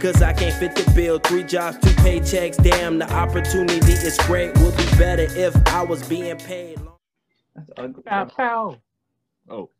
Cause I can't fit the bill. Three jobs, two paychecks. Damn, the opportunity is great. Would be better if I was being paid. That's ugly. Bow, bow. Oh,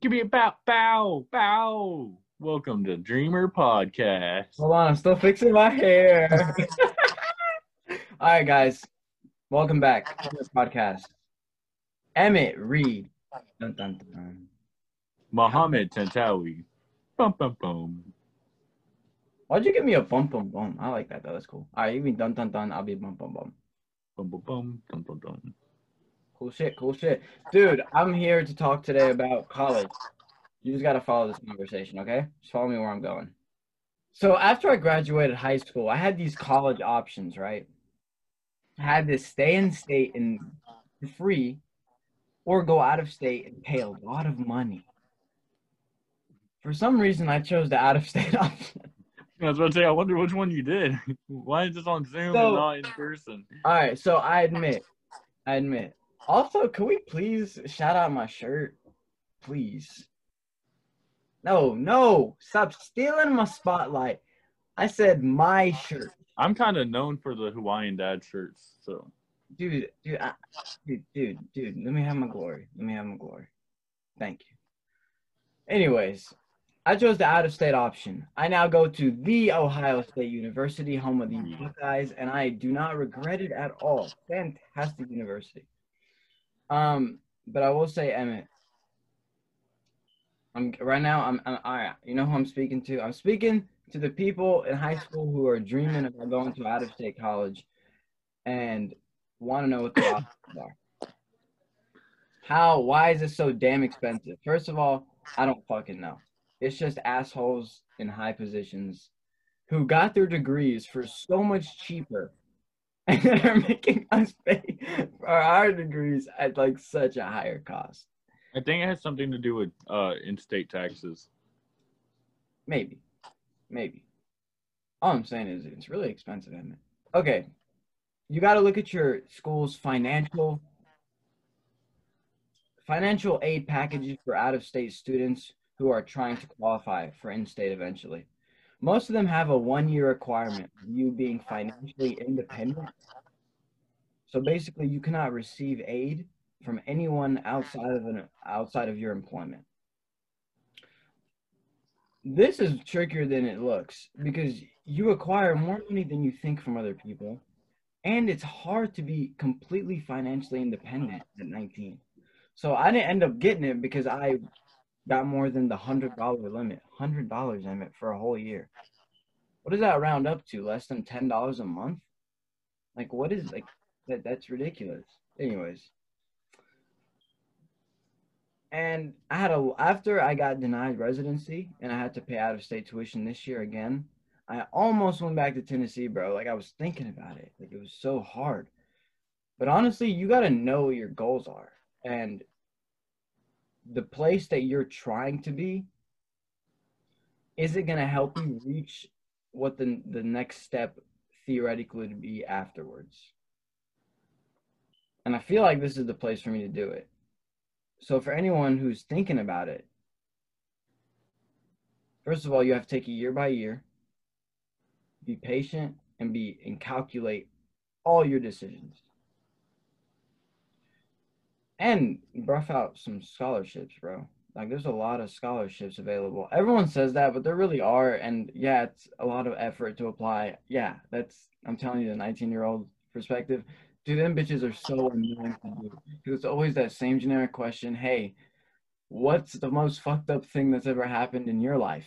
give me a bow, bow, bow. Welcome to Dreamer Podcast. Hold on, I'm still fixing my hair. All right, guys, welcome back to this podcast. Emmett Reed. Dun, dun, dun. Mohammed Tantawi. Bum, bum, bum. Why'd you give me a bump, bum, bum? I like that though. That's cool. All right, you mean dun, dun, dun. I'll be bum, bum, bum. Bum, bum, bum, dum, dum, dum. Cool shit, cool shit. Dude, I'm here to talk today about college. You just gotta follow this conversation, okay? Just follow me where I'm going. So after I graduated high school, I had these college options, right? I had to stay in state and free or go out of state and pay a lot of money. For some reason, I chose the out of state option. I was about to say, I wonder which one you did. Why is this on Zoom So- and not in person? All right, so I admit, I admit. Also, can we please shout out my shirt, please? No, no, stop stealing my spotlight. I said my shirt, I'm kind of known for the Hawaiian dad shirts, so dude, dude, I, dude, dude, dude. Let me have my glory. Let me have my glory. Thank you. Anyways, I chose the out-of-state option. I now go to the Ohio State University, home of the Buckeyes, and I do not regret it at all. Fantastic university. Um, but I will say, Emmett, I'm right now. I'm, I'm all right. You know who I'm speaking to? I'm speaking to the people in high school who are dreaming about going to out-of-state college, and want to know what the options are. How? Why is it so damn expensive? First of all, I don't fucking know. It's just assholes in high positions who got their degrees for so much cheaper and then are making us pay for our degrees at like such a higher cost. I think it has something to do with uh in-state taxes. Maybe. Maybe. All I'm saying is it's really expensive, isn't it? Okay. You got to look at your school's financial financial aid packages for out-of-state students who are trying to qualify for in-state eventually. Most of them have a one-year requirement you being financially independent. So basically, you cannot receive aid from anyone outside of an outside of your employment. This is trickier than it looks because you acquire more money than you think from other people, and it's hard to be completely financially independent at 19. So I didn't end up getting it because I got more than the hundred dollar limit. Hundred dollars limit for a whole year. What does that round up to? Less than ten dollars a month? Like what is like that? That's ridiculous. Anyways, and I had a after I got denied residency and I had to pay out of state tuition this year again. I almost went back to Tennessee, bro. Like I was thinking about it. Like it was so hard. But honestly, you got to know what your goals are and the place that you're trying to be is it going to help you reach what the the next step theoretically would be afterwards? And i feel like this is the place for me to do it. So for anyone who's thinking about it first of all you have to take it year by year. Be patient and be and calculate all your decisions and rough out some scholarships, bro. Like there's a lot of scholarships available. Everyone says that, but there really are. And yeah, it's a lot of effort to apply. Yeah, that's I'm telling you the 19 year old perspective. Dude, them bitches are so annoying to. Because it's always that same generic question, hey, what's the most fucked up thing that's ever happened in your life?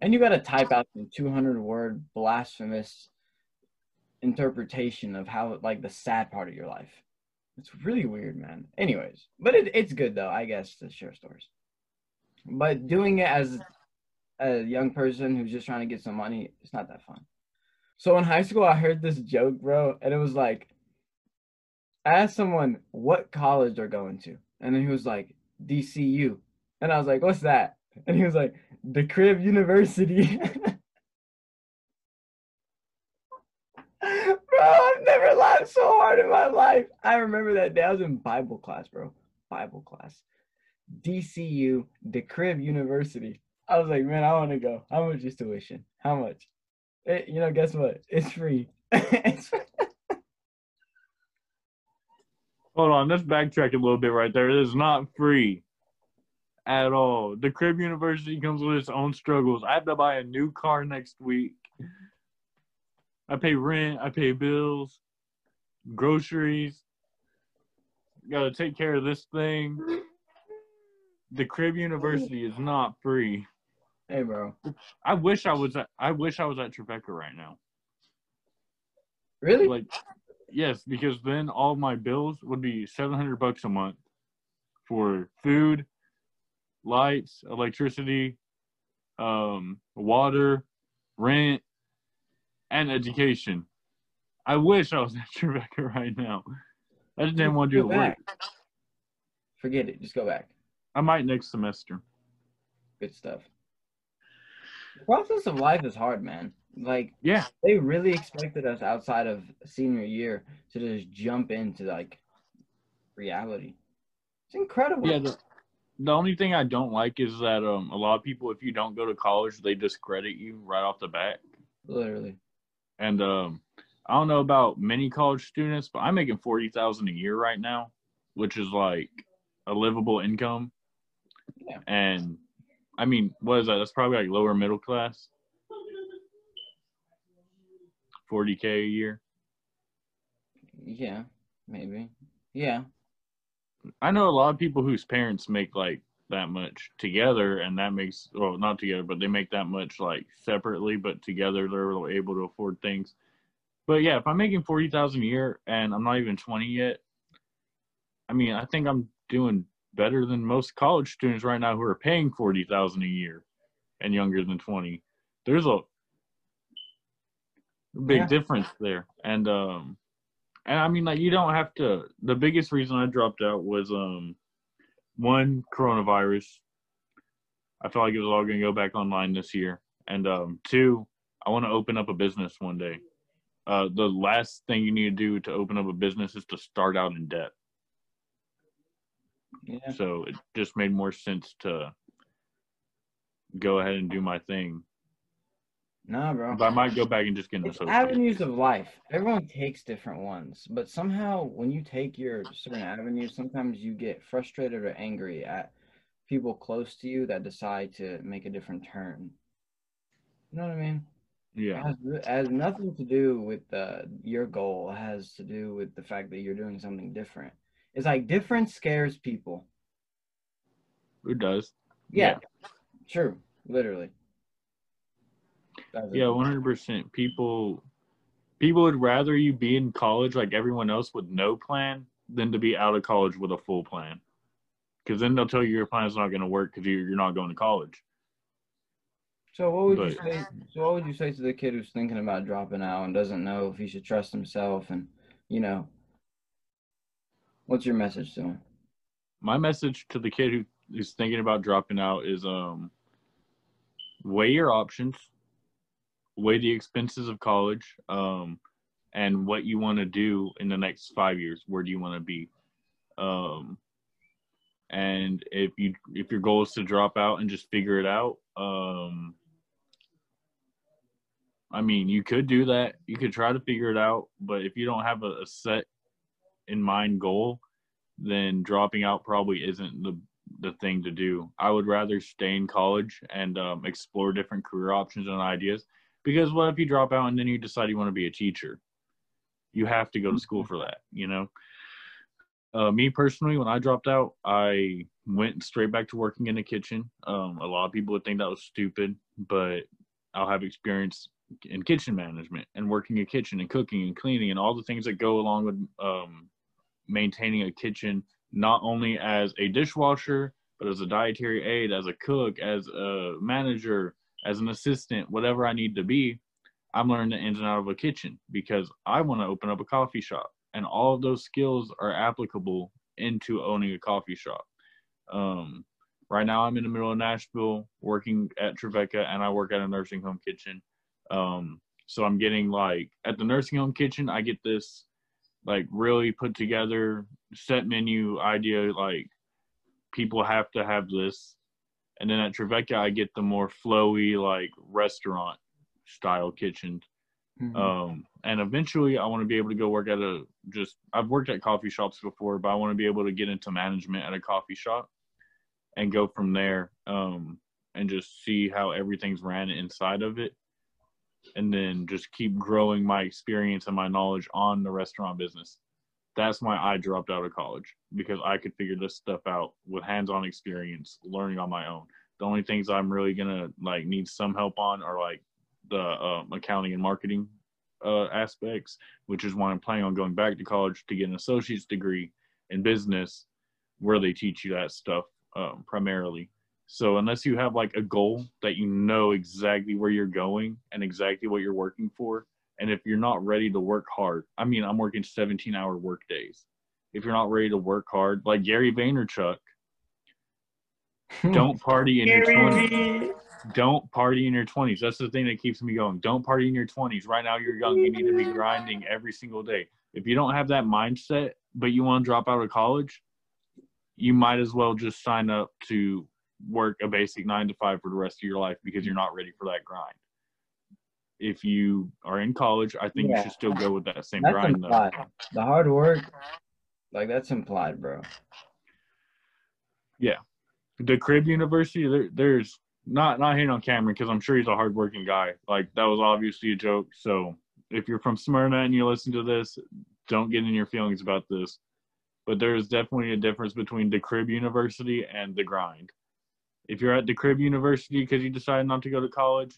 And you gotta type out the 200 word blasphemous interpretation of how like the sad part of your life. It's really weird, man. Anyways, but it, it's good though, I guess, to share stories. But doing it as a young person who's just trying to get some money, it's not that fun. So in high school, I heard this joke, bro, and it was like, I asked someone what college they're going to, and then he was like, TCU, and I was like, what's that? And he was like, the Crib University. bro, I've never laughed so hard in my life. I remember that day. I was in Bible class, bro. Bible class. TCU, the Crib University. I was like, man, I want to go. How much is tuition? How much? It, you know, guess what? It's free. it's free. Hold on, let's backtrack a little bit right there. It is not free at all. The Crib University comes with its own struggles. I have to buy a new car next week. I pay rent, I pay bills, groceries. Gotta take care of this thing. The Crib University is not free. Hey, bro. I wish I was at I wish I was at Trevecca right now. Really? Like yes, because then all my bills would be seven hundred bucks a month for food, lights, electricity, um, water, rent, and education. I wish I was at Trevecca right now. I just didn't want to do Go the work. Forget it. Just go back. I might next semester. Good stuff. The process of life is hard, man. Like Yeah. they really expected us outside of senior year to just jump into like reality. It's incredible. Yeah, the, the only thing I don't like is that um a lot of people if you don't go to college they discredit you right off the bat. Literally. And um I don't know about many college students, but I'm making forty thousand a year right now, which is like a livable income. Yeah. And I mean, what is that? That's probably like lower middle class. Forty K a year. Yeah, maybe. Yeah. I know a lot of people whose parents make like that much together, and that makes well not together, but they make that much like separately, but together they're able to afford things. But yeah, if I'm making forty thousand a year and I'm not even twenty yet, I mean, I think I'm doing better than most college students right now who are paying forty thousand a year and younger than twenty. There's a big Yeah. difference there, and um, and I mean, like you don't have to. The biggest reason I dropped out was um, one coronavirus. I felt like it was all going to go back online this year, and um, two, I want to open up a business one day. Uh, the last thing you need to do to open up a business is to start out in debt. Yeah. So it just made more sense to go ahead and do my thing. Nah, bro. But I might go back and just get an It's associate. avenues of life. Everyone takes different ones, but somehow when you take your certain avenues, sometimes you get frustrated or angry at people close to you that decide to make a different turn. You know what I mean? It Yeah. has, it has nothing to do with uh, your goal. It has to do with the fact that you're doing something different. It's like different scares people. Who does? Yeah, true. Literally. That's. Yeah, one hundred percent. People people would rather you be in college like everyone else with no plan than to be out of college with a full plan. Because then they'll tell you your plan's not going to work because you're, you're not going to college. So what would you say? So what would you say to the kid who's thinking about dropping out and doesn't know if he should trust himself and you know? What's your message to him? My message to the kid who is thinking about dropping out is um weigh your options, weigh the expenses of college, um, and what you want to do in the next five years. Where do you want to be? Um, and if you if your goal is to drop out and just figure it out, um, I mean, you could do that. You could try to figure it out, but if you don't have a, a set in mind goal, then dropping out probably isn't the the thing to do. I would rather stay in college and um, explore different career options and ideas. Because what if you drop out and then you decide you want to be a teacher? You have to go to school for that, you know. Uh, me personally, when I dropped out, I went straight back to working in the kitchen. Um, a lot of people would think that was stupid, but I'll have experience in kitchen management and working a kitchen and cooking and cleaning and all the things that go along with um, maintaining a kitchen not only as a dishwasher but as a dietary aid as a cook as a manager as an assistant whatever i need to be i'm learning the ins and out of a kitchen because i want to open up a coffee shop and all of those skills are applicable into owning a coffee shop. Um, right now i'm in the middle of nashville working at Trevecca and i work at a nursing home kitchen. Um, so i'm getting like at the nursing home kitchen i get this like really put together set menu idea like people have to have this and then at Trevecca I get the more flowy like restaurant style kitchens. Mhm. Um, and eventually, I want to be able to go work at a just. I've worked at coffee shops before, but I want to be able to get into management at a coffee shop and go from there. Um, and just see how everything's ran inside of it, and then just keep growing my experience and my knowledge on the restaurant business. That's why I dropped out of college because I could figure this stuff out with hands-on experience, learning on my own. The only things I'm really gonna like need some help on are like the um, accounting and marketing uh, aspects, which is why I'm planning on going back to college to get an associate's degree in business, where they teach you that stuff um, primarily. So unless you have like a goal that you know exactly where you're going and exactly what you're working for, and if you're not ready to work hard, I mean, I'm working 17 hour work days. If you're not ready to work hard, like Gary Vaynerchuk, hmm. don't party in your 20s don't party in your 20s. That's the thing that keeps me going. Don't party in your 20s. Right now, you're young. You need to be grinding every single day. If you don't have that mindset, but you want to drop out of college, you might as well just sign up to work a basic nine to five for the rest of your life because you're not ready for that grind. If you are in college, I think Yeah. you should still go with that same That's grind. Though. The hard work, like that's implied, bro. Yeah, the crib university there, there's not not hating on cameron because i'm sure he's a hardworking guy like that was obviously a joke so if you're from smyrna and you listen to this don't get in your feelings about this but there is definitely a difference between the crib university and the grind if you're at the crib university because you decided not to go to college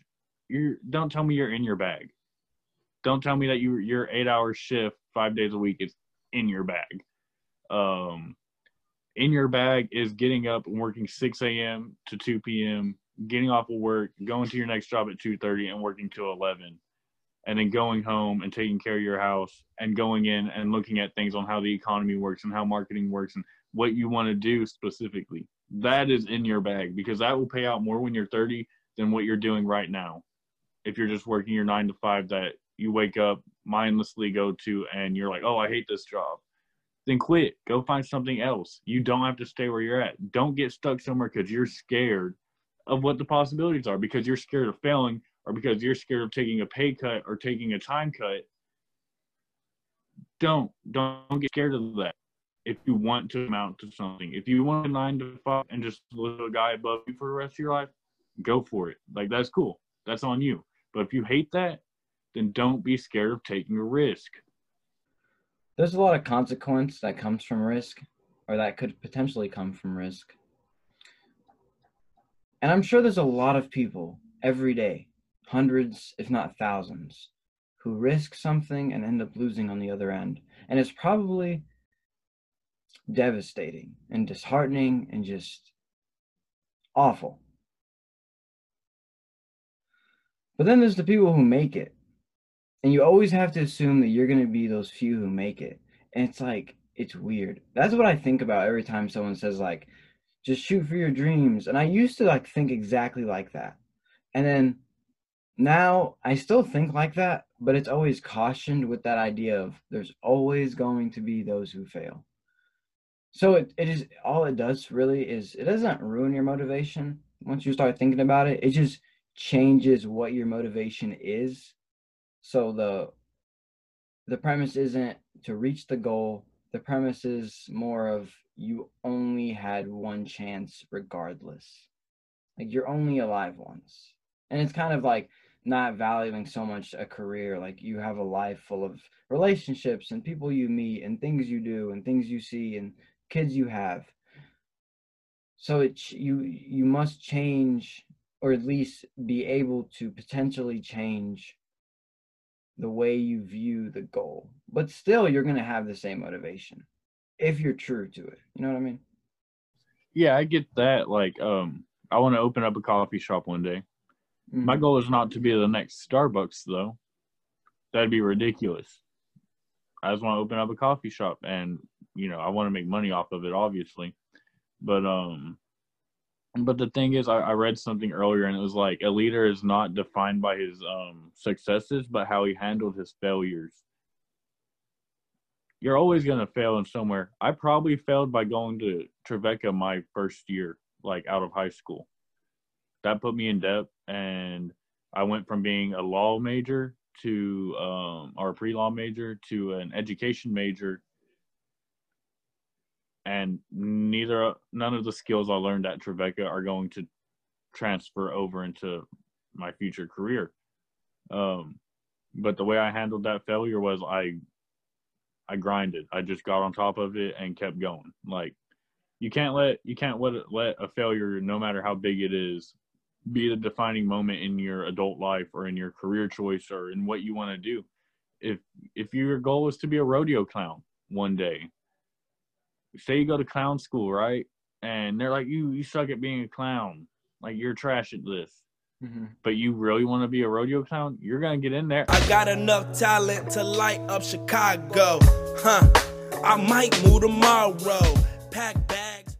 you don't tell me you're in your bag don't tell me that you your eight hour shift five days a week is in your bag um in your bag is getting up and working 6 a.m. to 2 p.m., getting off of work, going to your next job at 2:30 and working till 11, and then going home and taking care of your house and going in and looking at things on how the economy works and how marketing works and what you want to do specifically. That is in your bag because that will pay out more when you're 30 than what you're doing right now. If you're just working your 9 to 5 that you wake up mindlessly go to and you're like, "Oh, I hate this job." then quit. Go find something else. You don't have to stay where you're at. Don't get stuck somewhere because you're scared of what the possibilities are, because you're scared of failing, or because you're scared of taking a pay cut or taking a time cut. Don't don't get scared of that. If you want to amount to something, if you want a nine to five and just a guy above you for the rest of your life, go for it. Like that's cool. That's on you. But if you hate that, then don't be scared of taking a risk. There's a lot of consequence that comes from risk, or that could potentially come from risk. And I'm sure there's a lot of people every day, hundreds, if not thousands, who risk something and end up losing on the other end. And it's probably devastating and disheartening and just awful. But then there's the people who make it. And you always have to assume that you're going to be those few who make it. And it's like, it's weird. That's what I think about every time someone says, like, just shoot for your dreams. And I used to like think exactly like that. And then now I still think like that, but it's always cautioned with that idea of there's always going to be those who fail. So it, it is all it does really is it doesn't ruin your motivation once you start thinking about it. It just changes what your motivation is. So the the premise isn't to reach the goal. The premise is more of you only had one chance regardless. Like you're only alive once. And it's kind of like not valuing so much a career. Like you have a life full of relationships and people you meet and things you do and things you see and kids you have. So it you you must change or at least be able to potentially change the way you view the goal. But still you're going to have the same motivation if you're true to it. You know what I mean? Yeah, I get that. Like, um, I want to open up a coffee shop one day. My Mhm. goal is not to be the next Starbucks, though. That'd be ridiculous. I just want to open up a coffee shop, and you know, I want to make money off of it, obviously. But um, but the thing is, I, I read something earlier, and it was like a leader is not defined by his um successes, but how he handled his failures. You're always gonna fail in somewhere. I probably failed by going to Trevecca my first year, like out of high school. That put me in debt, and I went from being a law major to um, or a pre-law major to an education major, and neither none of the skills I learned at Trevecca are going to transfer over into my future career. Um, but the way I handled that failure was I I grinded. I just got on top of it and kept going. Like you can't let you can't let let a failure, no matter how big it is, be the defining moment in your adult life or in your career choice or in what you want to do. If if your goal is to be a rodeo clown one day, say you go to clown school, right? And they're like, you you suck at being a clown, like you're trash at this. Mm-hmm. But you really want to be a rodeo clown? You're gonna get in there. I got enough talent to light up Chicago, huh? I might move tomorrow. Pack bags.